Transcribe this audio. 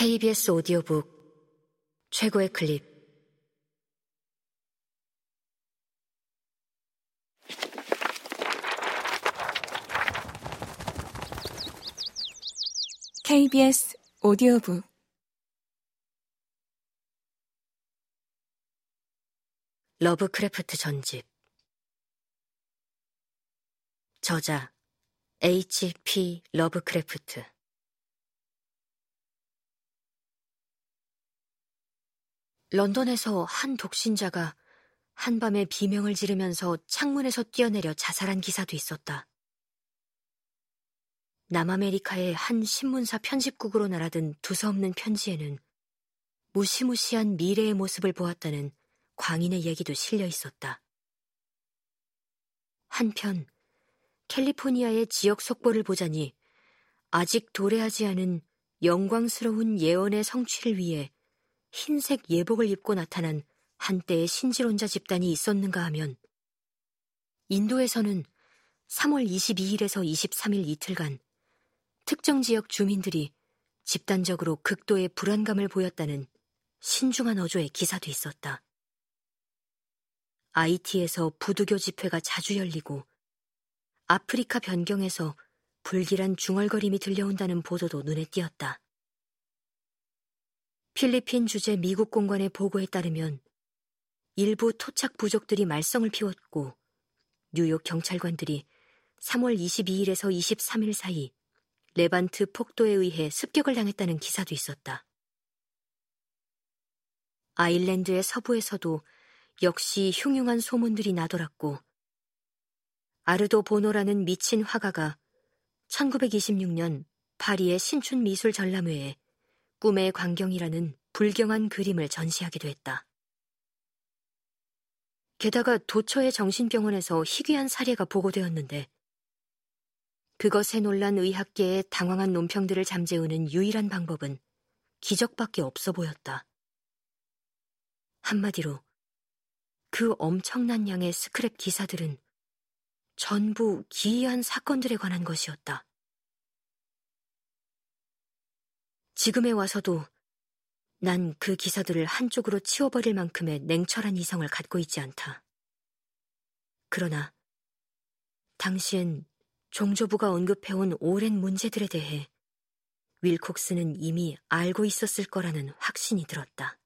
KBS 오디오북 최고의 클립. KBS 오디오북 러브크래프트 전집. 저자 H.P. 러브크래프트 런던에서 한 독신자가 한밤에 비명을 지르면서 창문에서 뛰어내려 자살한 기사도 있었다. 남아메리카의 한 신문사 편집국으로 날아든 두서없는 편지에는 무시무시한 미래의 모습을 보았다는 광인의 얘기도 실려 있었다. 한편 캘리포니아의 지역 속보를 보자니 아직 도래하지 않은 영광스러운 예언의 성취를 위해 흰색 예복을 입고 나타난 한때의 신지론자 집단이 있었는가 하면 인도에서는 3월 22일에서 23일 이틀간 특정 지역 주민들이 집단적으로 극도의 불안감을 보였다는 신중한 어조의 기사도 있었다. IT에서 부두교 집회가 자주 열리고 아프리카 변경에서 불길한 중얼거림이 들려온다는 보도도 눈에 띄었다. 필리핀 주재 미국 공관의 보고에 따르면 일부 토착 부족들이 말썽을 피웠고 뉴욕 경찰관들이 3월 22일에서 23일 사이 레반트 폭도에 의해 습격을 당했다는 기사도 있었다. 아일랜드의 서부에서도 역시 흉흉한 소문들이 나돌았고 아르도 보노라는 미친 화가가 1926년 파리의 신춘 미술 전람회에 꿈의 광경이라는 불경한 그림을 전시하기도 했다. 게다가 도처의 정신병원에서 희귀한 사례가 보고되었는데 그것에 놀란 의학계의 당황한 논평들을 잠재우는 유일한 방법은 기적밖에 없어 보였다. 한마디로 그 엄청난 양의 스크랩 기사들은 전부 기이한 사건들에 관한 것이었다. 지금에 와서도 난 그 기사들을 한쪽으로 치워버릴 만큼의 냉철한 이성을 갖고 있지 않다. 그러나 당시엔 종조부가 언급해온 오랜 문제들에 대해 윌콕스는 이미 알고 있었을 거라는 확신이 들었다.